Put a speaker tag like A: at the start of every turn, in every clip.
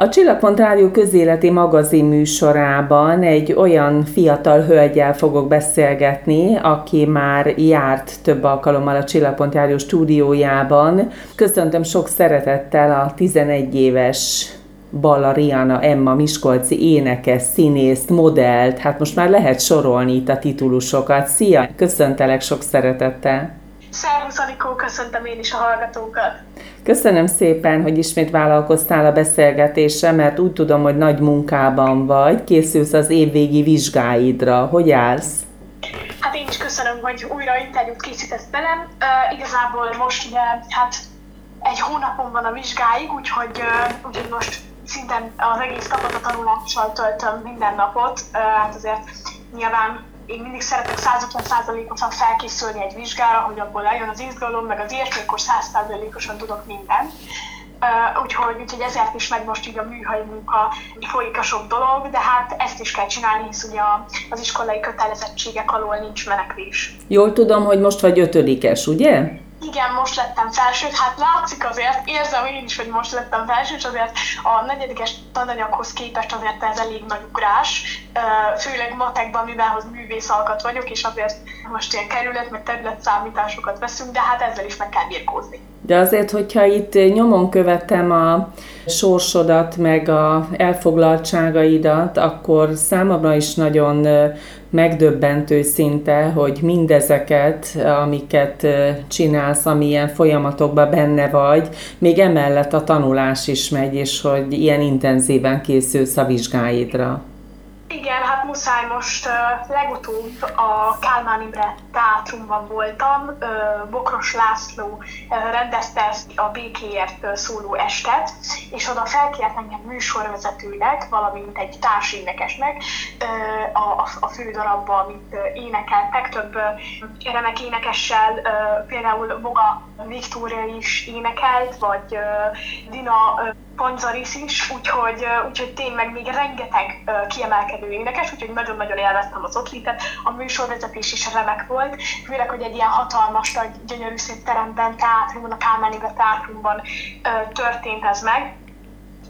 A: A Csillagpont Rádió közéleti magazin műsorában egy olyan fiatal hölgyel fogok beszélgetni, aki már járt több alkalommal a Csillagpont Rádió stúdiójában. Köszöntöm sok szeretettel a 11 éves Ballariana Emma Miskolci énekes, színészt, modellt, hát most már lehet sorolni itt a titulusokat. Szia! Köszöntelek sok szeretettel!
B: Szervusz Anikó, köszöntöm én is a hallgatókat!
A: Köszönöm szépen, hogy ismét vállalkoztál a beszélgetésre, mert úgy tudom, hogy nagy munkában vagy, készülsz az évvégi vizsgáidra. Hogy állsz?
B: Hát én is köszönöm, hogy újra interjút készítesz velem. Uh, igazából most ugye, hát egy hónapon van a vizsgáig, úgyhogy, uh, úgyhogy most szinte az egész napot a tanulással töltöm minden napot. Uh, hát azért nyilván én mindig szeretek 150%-osan felkészülni egy vizsgára, hogy abból lejön az izgalom, meg az ilyesmi, akkor 100%-osan tudok mindent. Uh, úgyhogy, úgyhogy ezért is megy most így a műhely munka, folyik a sok dolog, de hát ezt is kell csinálni, hisz ugye az iskolai kötelezettségek alól nincs menekvés.
A: Jól tudom, hogy most vagy ötödikes, ugye?
B: Igen, most lettem felső, hát látszik azért, érzem én is, hogy most lettem felső, és azért a negyedikes tananyaghoz képest azért ez elég nagy ugrás, főleg matekban, mivel művész alkat vagyok, és azért most ilyen kerület, meg terület számításokat veszünk, de hát ezzel is meg kell birkózni.
A: De azért, hogyha itt nyomon követem a sorsodat, meg a elfoglaltságaidat, akkor számomra is nagyon megdöbbentő szinte, hogy mindezeket, amiket csinálsz, amilyen folyamatokban benne vagy, még emellett a tanulás is megy, és hogy ilyen intenzíven készülsz a vizsgáidra.
B: Igen, hát muszáj most uh, legutóbb a Kálmán Imre teátrumban voltam, Bokros László uh, rendezte ezt a békéért szóló estet, és oda felkért engem műsorvezetőnek, valamint egy társénekesnek a, a fő darabba, amit énekeltek, több remek énekessel, például Boga Viktória is énekelt, vagy Dina Panzaris is, úgyhogy, úgyhogy tényleg még rengeteg kiemelkedő énekes, úgyhogy nagyon-nagyon élveztem az ott. A műsorvezetés is remek volt, főleg, hogy egy ilyen hatalmas, nagy, gyönyörű szép teremben, teátrumban, a Kálmán teátrumban történt ez meg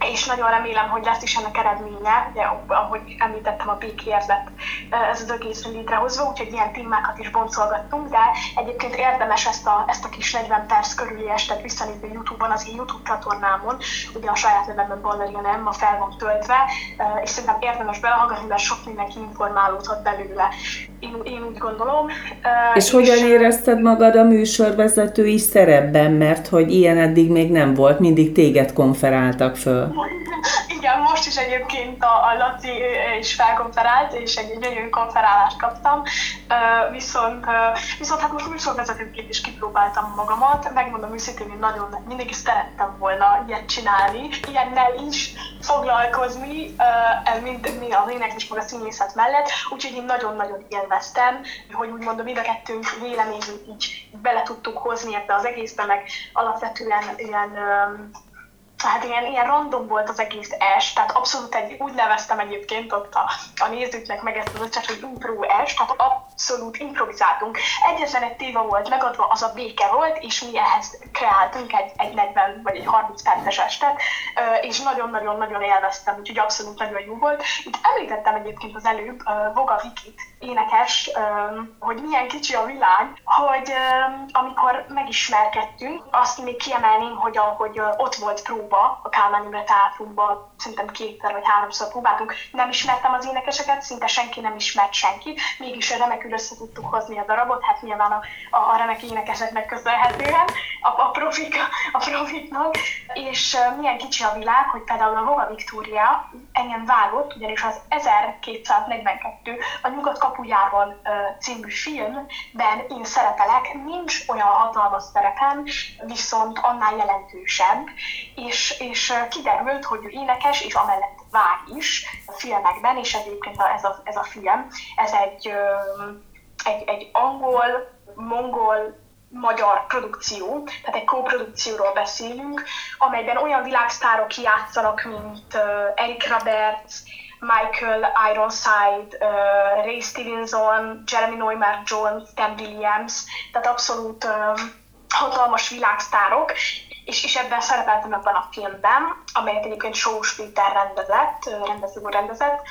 B: és nagyon remélem, hogy lesz is ennek eredménye, ugye, ahogy említettem, a békéért lett ez az egész létrehozva, úgyhogy ilyen témákat is boncolgattunk, de egyébként érdemes ezt a, ezt a kis 40 perc körüli estet visszanézni YouTube-on, az én YouTube csatornámon, ugye a saját nevemben Ballerina nem, ma fel van töltve, és szerintem érdemes belehallgatni, mert sok mindenki informálódhat belőle. Én, én úgy gondolom.
A: És, és hogyan érezted magad a műsorvezetői szerepben, mert hogy ilyen eddig még nem volt, mindig téged konferáltak föl?
B: Most is egyébként a, a Laci is felkonferált, és egy gyönyörű konferálást kaptam, viszont, viszont hát most műsorvezetőként is kipróbáltam magamat, megmondom őszintén, hogy nagyon mindig is szerettem volna ilyet csinálni, ilyennel is foglalkozni, uh, mind, mind az éneklés meg a színészet mellett, úgyhogy én nagyon-nagyon élveztem, hogy úgy mondom, mind a kettőnk véleményét így bele tudtuk hozni ebbe az egészbe, meg alapvetően ilyen tehát ilyen, ilyen random volt az egész es, tehát abszolút egy, úgy neveztem egyébként ott a, a nézőknek meg ezt az ötlet, hogy impro es, tehát abszolút improvizáltunk. Egyetlen egy téva volt megadva, az a béke volt, és mi ehhez kreáltunk egy, egy 40 vagy egy 30 perces estet, és nagyon-nagyon-nagyon élveztem, úgyhogy abszolút nagyon jó volt. Itt említettem egyébként az előbb Voga Vikit, énekes, hogy milyen kicsi a világ, hogy amikor megismerkedtünk, azt még kiemelném, hogy ahogy ott volt pró próba, a Kálmán Imre teátrumban szerintem kétszer vagy háromszor próbáltunk. Nem ismertem az énekeseket, szinte senki nem ismert senkit, mégis remekül össze tudtuk hozni a darabot, hát nyilván a, a, remek énekeseknek köszönhetően, a, a, profik, a profiknak. És milyen kicsi a világ, hogy például a Voga Viktória engem vágott, ugyanis az 1242 a Nyugat kapujáról uh, című filmben én szerepelek, nincs olyan hatalmas szerepem, viszont annál jelentősebb, és és, kiderült, hogy ő énekes, és amellett vág is a filmekben, és egyébként ez a, ez a film, ez egy, egy, egy angol, mongol, magyar produkció, tehát egy kóprodukcióról beszélünk, amelyben olyan világsztárok játszanak, mint Eric Roberts, Michael Ironside, uh, Ray Stevenson, Jeremy Neumark Jones, Tim Williams, tehát abszolút uh, hatalmas világsztárok, és, és ebben szerepeltem ebben a filmben, amelyet egyébként Sós Péter rendezett, rendező rendezett,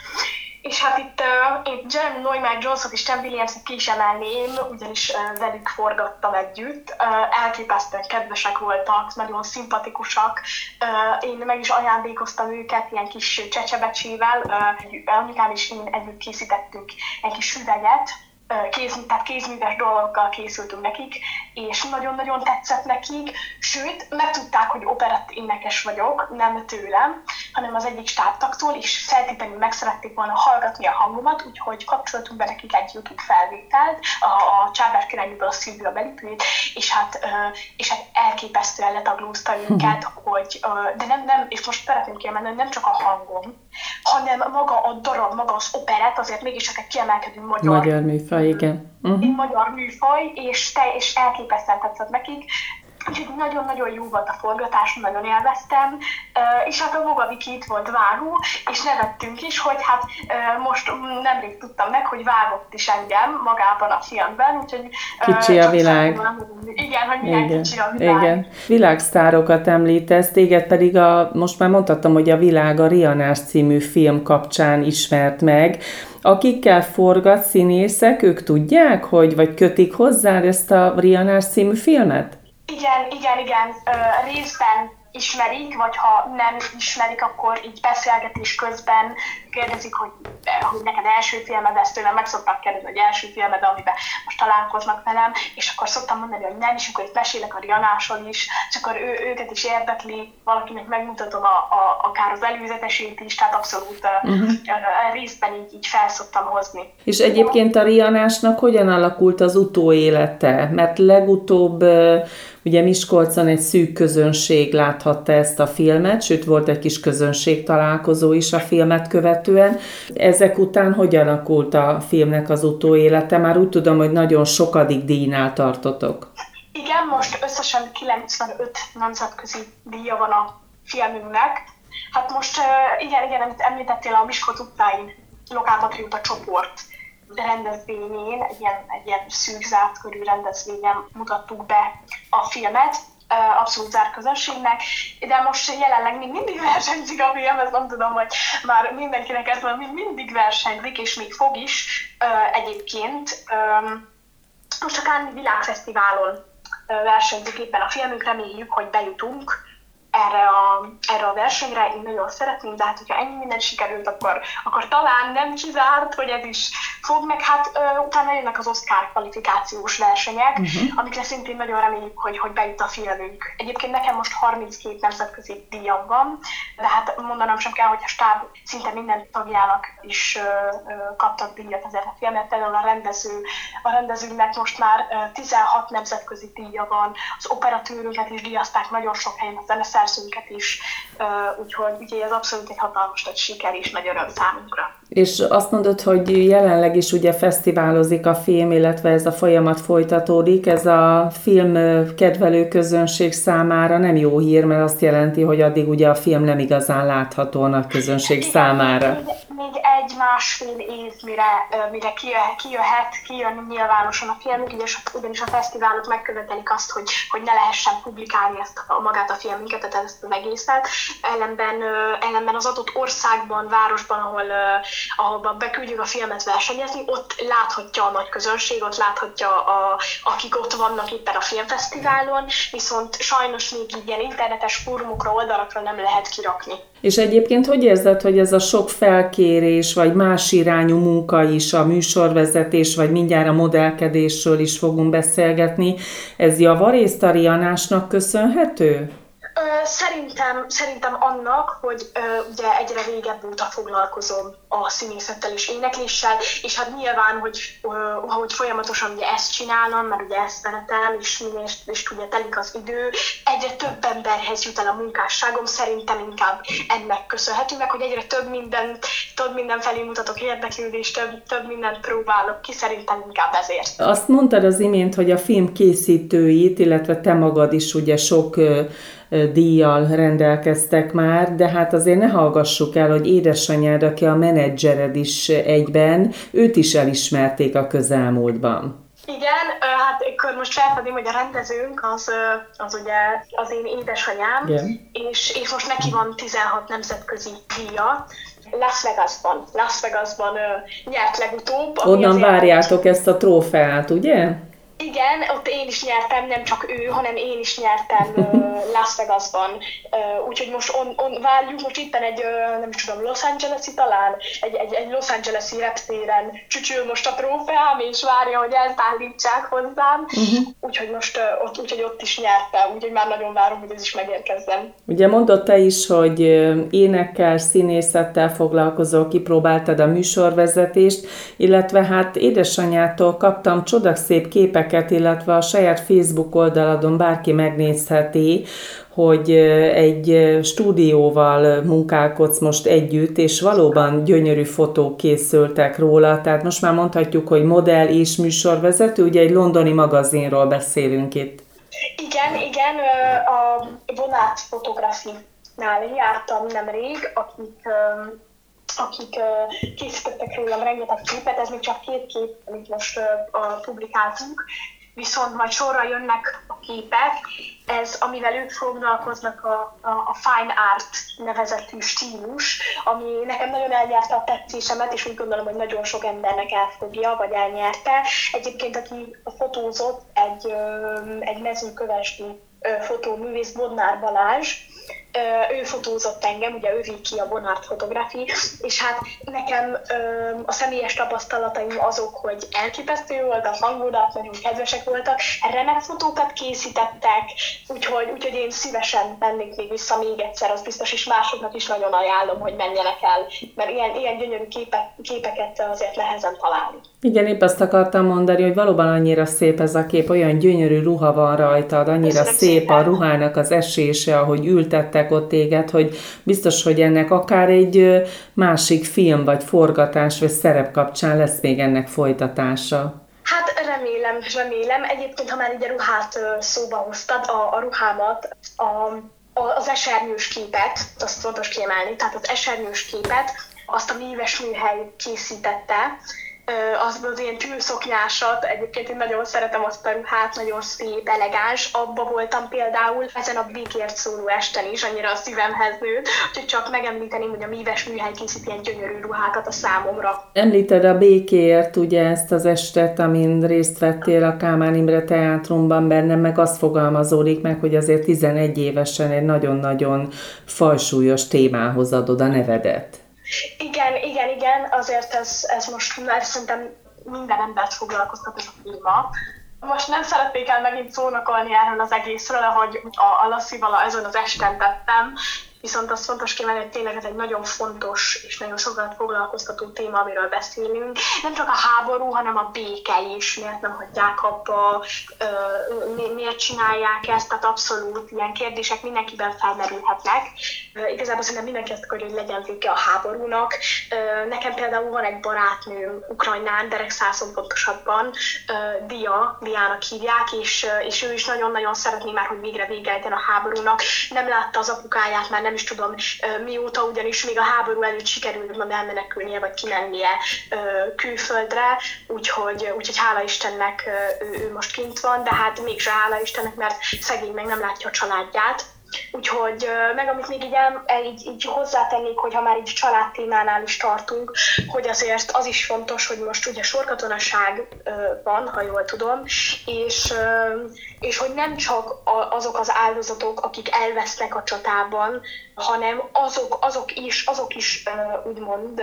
B: és hát itt uh, én Jeremy Neumann Johnson és Tim Williams-et ki is ugyanis uh, velük forgattam együtt. Uh, elképesztően kedvesek voltak, nagyon szimpatikusak. Uh, én meg is ajándékoztam őket ilyen kis csecsebecsével. Uh, anyukám és én együtt készítettünk egy kis üveget, kéz, tehát kézműves dolgokkal készültünk nekik, és nagyon-nagyon tetszett nekik, sőt, megtudták, hogy operett énekes vagyok, nem tőlem, hanem az egyik stábtaktól, és feltétlenül meg szerették volna hallgatni a hangomat, úgyhogy kapcsoltunk be nekik egy YouTube felvételt, a, a Csábár királynőből a Szilvia belépőjét, és hát, és hát elképesztően letaglózta őket, hogy, de nem, nem, és most szeretném kiemelni, nem csak a hangom, hanem maga a darab, maga az operett, azért mégis egy kiemelkedő magyar,
A: magyar műfaj igen.
B: Uh-huh. Magyar műfaj, és, te, és elképesztően tetszett nekik. Úgyhogy nagyon-nagyon jó volt a forgatás, nagyon élveztem, és hát a Voga Viki itt volt vágó, és nevettünk is, hogy hát most nemrég tudtam meg, hogy vágott is engem magában a filmben, úgyhogy...
A: Kicsi a világ.
B: Igen, hogy milyen igen, kicsi a világ.
A: Igen. Világsztárokat említesz, téged pedig a, most már mondhatom, hogy a Világ a Rianás című film kapcsán ismert meg. Akikkel forgat színészek, ők tudják, hogy vagy kötik hozzá ezt a Rianás című filmet?
B: Igen, igen, igen. Ö, részben ismerik, vagy ha nem ismerik, akkor így beszélgetés közben kérdezik, hogy, hogy neked első filmed, ezt tőlem meg szoktak kérdezni, hogy első filmed, amiben most találkoznak velem, és akkor szoktam mondani, hogy nem, és akkor itt mesélek a Rianásról is, és akkor ő, őket is érdekli, valakinek megmutatom a, a, akár az előzetesét is, tehát abszolút uh-huh. részben így, így felszoktam hozni.
A: És egyébként a Rianásnak hogyan alakult az utóélete? Mert legutóbb Ugye Miskolcon egy szűk közönség láthatta ezt a filmet, sőt volt egy kis közönség találkozó is a filmet követően. Ezek után hogyan alakult a filmnek az utóélete? Már úgy tudom, hogy nagyon sokadik díjnál tartotok.
B: Igen, most összesen 95 nemzetközi díja van a filmünknek. Hát most igen, igen, amit említettél, a Miskolc utcáin lokálpatrióta csoport rendezvényén, egy ilyen, egy ilyen szűk zárt körű rendezvényen mutattuk be a filmet, abszolút zárt közönségnek, de most jelenleg még mindig versenyzik a film, ezt nem tudom, hogy már mindenkinek ez van, mindig versenyzik, és még fog is egyébként. Most a Cannes Világfesztiválon versenyzik éppen a filmünk, reméljük, hogy bejutunk erre a, erre a versenyre, én nagyon szeretném, de hát hogyha ennyi minden sikerült, akkor, akkor talán nem kizárt, hogy ez is fog, meg hát ö, utána jönnek az Oscar kvalifikációs versenyek, uh-huh. amikre szintén nagyon reméljük, hogy, hogy bejut a filmünk. Egyébként nekem most 32 nemzetközi díjam van, de hát mondanom sem kell, hogy a stáb szinte minden tagjának is ö, ö, kaptak díjat ezért a filmet, például a rendező, a rendezőnek most már ö, 16 nemzetközi díja van, az operatőrünket is díjazták nagyon sok helyen, a zeneszerzőnket is, úgyhogy ugye ez abszolút egy hatalmas nagy siker és nagy öröm számunkra.
A: És azt mondod, hogy jelenleg is ugye fesztiválozik a film, illetve ez a folyamat folytatódik. Ez a film kedvelő közönség számára nem jó hír, mert azt jelenti, hogy addig ugye a film nem igazán látható a közönség számára.
B: Egy-másfél év, mire, mire kijöhet, kijön nyilvánosan a film, ugyanis, ugyanis a fesztiválok megkövetelik azt, hogy, hogy ne lehessen publikálni ezt a, magát a filmünket, tehát ezt az egészet. Ellenben, ellenben az adott országban, városban, ahol ahol beküldjük a filmet versenyezni, ott láthatja a nagy közönség, ott láthatja, a, akik ott vannak éppen a filmfesztiválon, viszont sajnos még ilyen internetes fórumokra, oldalakra nem lehet kirakni.
A: És egyébként hogy érzed, hogy ez a sok felkérés, vagy más irányú munka is, a műsorvezetés, vagy mindjárt a modellkedésről is fogunk beszélgetni, ez javarészt a Rianásnak köszönhető?
B: Szerintem, szerintem annak, hogy ö, ugye egyre régebb óta foglalkozom a színészettel és énekléssel, és hát nyilván, hogy ö, ahogy folyamatosan ugye ezt csinálom, mert ugye ezt szeretem, és, és, és ugye telik az idő, egyre több emberhez jut el a munkásságom, szerintem inkább ennek köszönhető, meg hogy egyre több minden, több minden felé mutatok érdeklődést, több, több mindent próbálok ki, szerintem inkább ezért.
A: Azt mondtad az imént, hogy a film készítőit, illetve te magad is ugye sok díjjal rendelkeztek már, de hát azért ne hallgassuk el, hogy édesanyád, aki a menedzsered is egyben, őt is elismerték a közelmúltban.
B: Igen, hát akkor most felfedem, hogy a rendezőnk az, az ugye az én édesanyám, Igen. és, és most neki van 16 nemzetközi díja, Las Vegasban, Las Vegasban nyert legutóbb.
A: Onnan várjátok ezt a trófeát, ugye?
B: Igen, ott én is nyertem, nem csak ő, hanem én is nyertem uh, Las Vegasban. Uh, úgyhogy most on, on, várjuk, most itt egy, uh, nem is tudom, Los Angeles-i talán, egy, egy, egy Los Angeles-i reptéren csücsül most a trófeám, és várja, hogy ezt állítsák hozzám. Uh-huh. Úgyhogy most uh, ott, úgyhogy ott is nyertem, úgyhogy már nagyon várom, hogy ez is megérkezzen.
A: Ugye mondott te is, hogy énekkel, színészettel foglalkozol, kipróbáltad a műsorvezetést, illetve hát édesanyától kaptam csodaszép képek képeket, illetve a saját Facebook oldaladon bárki megnézheti, hogy egy stúdióval munkálkodsz most együtt, és valóban gyönyörű fotók készültek róla, tehát most már mondhatjuk, hogy modell és műsorvezető, ugye egy londoni magazinról beszélünk itt.
B: Igen, igen, a vonát fotografinál jártam nemrég, akik akik uh, készítettek rólam rengeteg képet, ez még csak két kép, amit most publikáltunk, viszont majd sorra jönnek a képek, ez, amivel ők foglalkoznak a, a, a fine art nevezetű stílus, ami nekem nagyon elnyerte a tetszésemet, és úgy gondolom, hogy nagyon sok embernek elfogja, vagy elnyerte. Egyébként, aki fotózott, egy, egy mezőkövesdi fotóművész Bodnár Balázs, ő fotózott engem, ugye ő ki a Bonart Photography, és hát nekem a személyes tapasztalataim azok, hogy elképesztő volt a hangulat, nagyon kedvesek voltak, remek fotókat készítettek, úgyhogy, úgyhogy én szívesen mennék még vissza még egyszer, az biztos, és másoknak is nagyon ajánlom, hogy menjenek el, mert ilyen, ilyen gyönyörű képe, képeket azért nehezen találni.
A: Igen, épp azt akartam mondani, hogy valóban annyira szép ez a kép, olyan gyönyörű ruha van rajtad, annyira Köszönöm szép szépen. a ruhának az esése, ahogy ültettek ott téged, hogy biztos, hogy ennek akár egy másik film, vagy forgatás, vagy szerep kapcsán lesz még ennek folytatása.
B: Hát remélem, remélem. Egyébként, ha már így a ruhát szóba hoztad, a, a ruhámat, a, az esernyős képet, azt fontos kiemelni, tehát az esernyős képet, azt a műves műhely készítette, az az ilyen tűlszoknyásat, egyébként én nagyon szeretem azt a ruhát, nagyon szép, elegáns, abba voltam például ezen a békért szóló esten is, annyira a szívemhez nőtt, úgyhogy csak megemlíteném, hogy a Míves Műhely készít ilyen gyönyörű ruhákat a számomra.
A: Említed a békért, ugye ezt az estet, amin részt vettél a Kálmán Imre Teátrumban, bennem meg azt fogalmazódik meg, hogy azért 11 évesen egy nagyon-nagyon fajsúlyos témához adod a nevedet.
B: Igen, igen, igen, azért ez, ez most már szerintem minden embert foglalkoztat ez a téma. Most nem szeretnék el megint szónokolni erről az egészről, ahogy a, a Lasszival ezen az esten tettem, Viszont az fontos kiemelni, hogy tényleg ez egy nagyon fontos és nagyon sokat foglalkoztató téma, amiről beszélünk. Nem csak a háború, hanem a béke is, miért nem hagyják abba, miért csinálják ezt, tehát abszolút ilyen kérdések mindenkiben felmerülhetnek. Igazából szerintem mindenki azt akarja, hogy legyen vége a háborúnak. Nekem például van egy barátnőm Ukrajnán, Derekszászon pontosabban, Dia, Diának hívják, és, és ő is nagyon-nagyon szeretné már, hogy végre vége a háborúnak. Nem látta az apukáját, már nem is tudom mióta, ugyanis még a háború előtt sikerült elmenekülnie, vagy kimennie külföldre, úgyhogy, úgyhogy hála Istennek ő, ő most kint van, de hát mégse hála Istennek, mert szegény meg nem látja a családját, Úgyhogy, meg amit még így, el, így, így hozzátennék, hogy ha már így család témánál is tartunk, hogy azért az is fontos, hogy most ugye sorkatonaság van, ha jól tudom, és, és hogy nem csak azok az áldozatok, akik elvesznek a csatában, hanem azok, azok is, azok is úgymond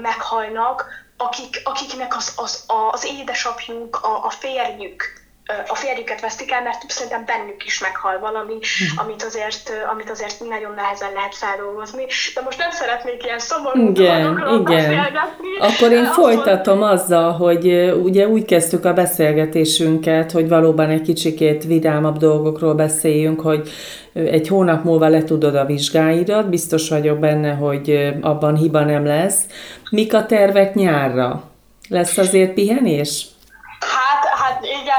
B: meghalnak, akik, akiknek az, az, az édesapjuk, a, a férjük, a férjüket vesztik el, mert szerintem bennük is meghal valami, uh-huh. amit, azért, amit azért nagyon nehezen lehet feldolgozni. De most nem szeretnék ilyen szomorú
A: igen, igen. Akkor én folytatom azzal, hogy ugye úgy kezdtük a beszélgetésünket, hogy valóban egy kicsikét vidámabb dolgokról beszéljünk, hogy egy hónap múlva letudod a vizsgáidat, biztos vagyok benne, hogy abban hiba nem lesz. Mik a tervek nyárra? Lesz azért pihenés?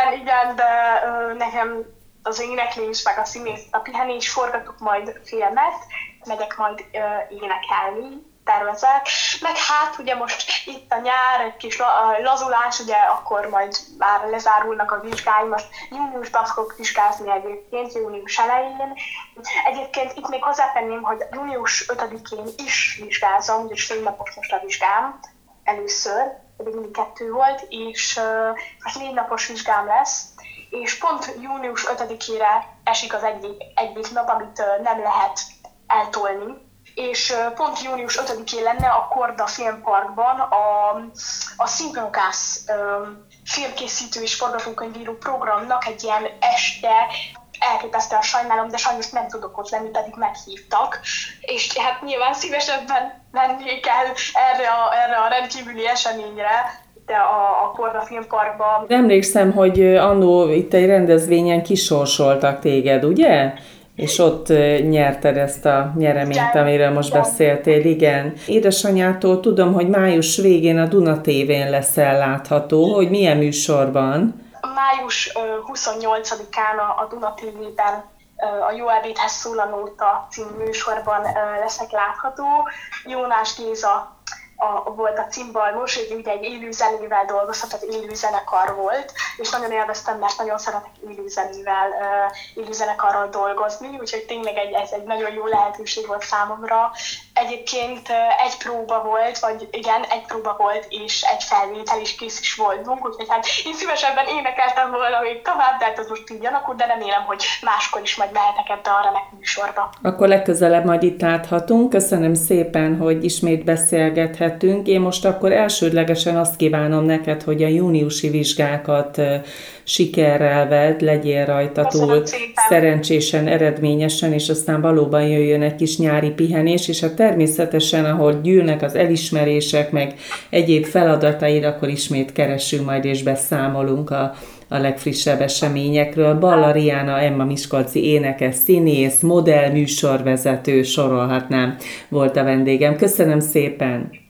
B: Igen, igen, de ö, nekem az éneklés, meg a színész, a pihenés forgatok majd filmet, megyek majd ö, énekelni, tervezek. Meg hát ugye most itt a nyár, egy kis lazulás, ugye akkor majd már lezárulnak a vizsgáim, most júniusban fogok vizsgázni egyébként, június elején. Egyébként itt még hozzátenném, hogy június 5-én is vizsgázom, és fél napos most a vizsgám először, pedig mindig kettő volt, és hát négy napos vizsgám lesz, és pont június 5-ére esik az egyik, egyik nap, amit nem lehet eltolni, és pont június 5-én lenne a Korda Filmparkban a, a Szinkronkász filmkészítő és forgatókönyvíró programnak egy ilyen este elképesztően sajnálom, de sajnos nem tudok ott lenni, pedig meghívtak. És hát nyilván szívesebben mennék el erre a, erre a rendkívüli eseményre, de a, a Korda Filmparkban.
A: Emlékszem, hogy annó itt egy rendezvényen kisorsoltak téged, ugye? És ott nyerted ezt a nyereményt, amiről most beszéltél, igen. Édesanyától tudom, hogy május végén a Duna TV-n lesz ellátható, hogy milyen műsorban.
B: Május 28-án a Duna TV-ben a Jó ebédhez szólanóta című műsorban leszek látható. Jónás Géza a, volt a cimbalmos, hogy ugye egy élő zenével dolgozhat, tehát élő zenekar volt, és nagyon élveztem, mert nagyon szeretek élő zenével, élő zenekarral dolgozni, úgyhogy tényleg egy, ez egy nagyon jó lehetőség volt számomra. Egyébként egy próba volt, vagy igen, egy próba volt, és egy felvétel is kész is voltunk, úgyhogy hát én szívesebben énekeltem volna még tovább, de hát az most így akkor, de remélem, hogy máskor is majd mehetek ebbe a remek műsorba.
A: Akkor legközelebb majd itt láthatunk. Köszönöm szépen, hogy ismét beszélgethet beszélgettünk. Én most akkor elsődlegesen azt kívánom neked, hogy a júniusi vizsgákat sikerrel vedd, legyél rajta túl szerencsésen, eredményesen, és aztán valóban jöjjön egy kis nyári pihenés, és hát természetesen, ahol gyűlnek az elismerések, meg egyéb feladataid, akkor ismét keressünk majd és beszámolunk a a legfrissebb eseményekről. Ballariana Emma Miskolci énekes, színész, modell, műsorvezető, sorolhatnám, volt a vendégem. Köszönöm szépen!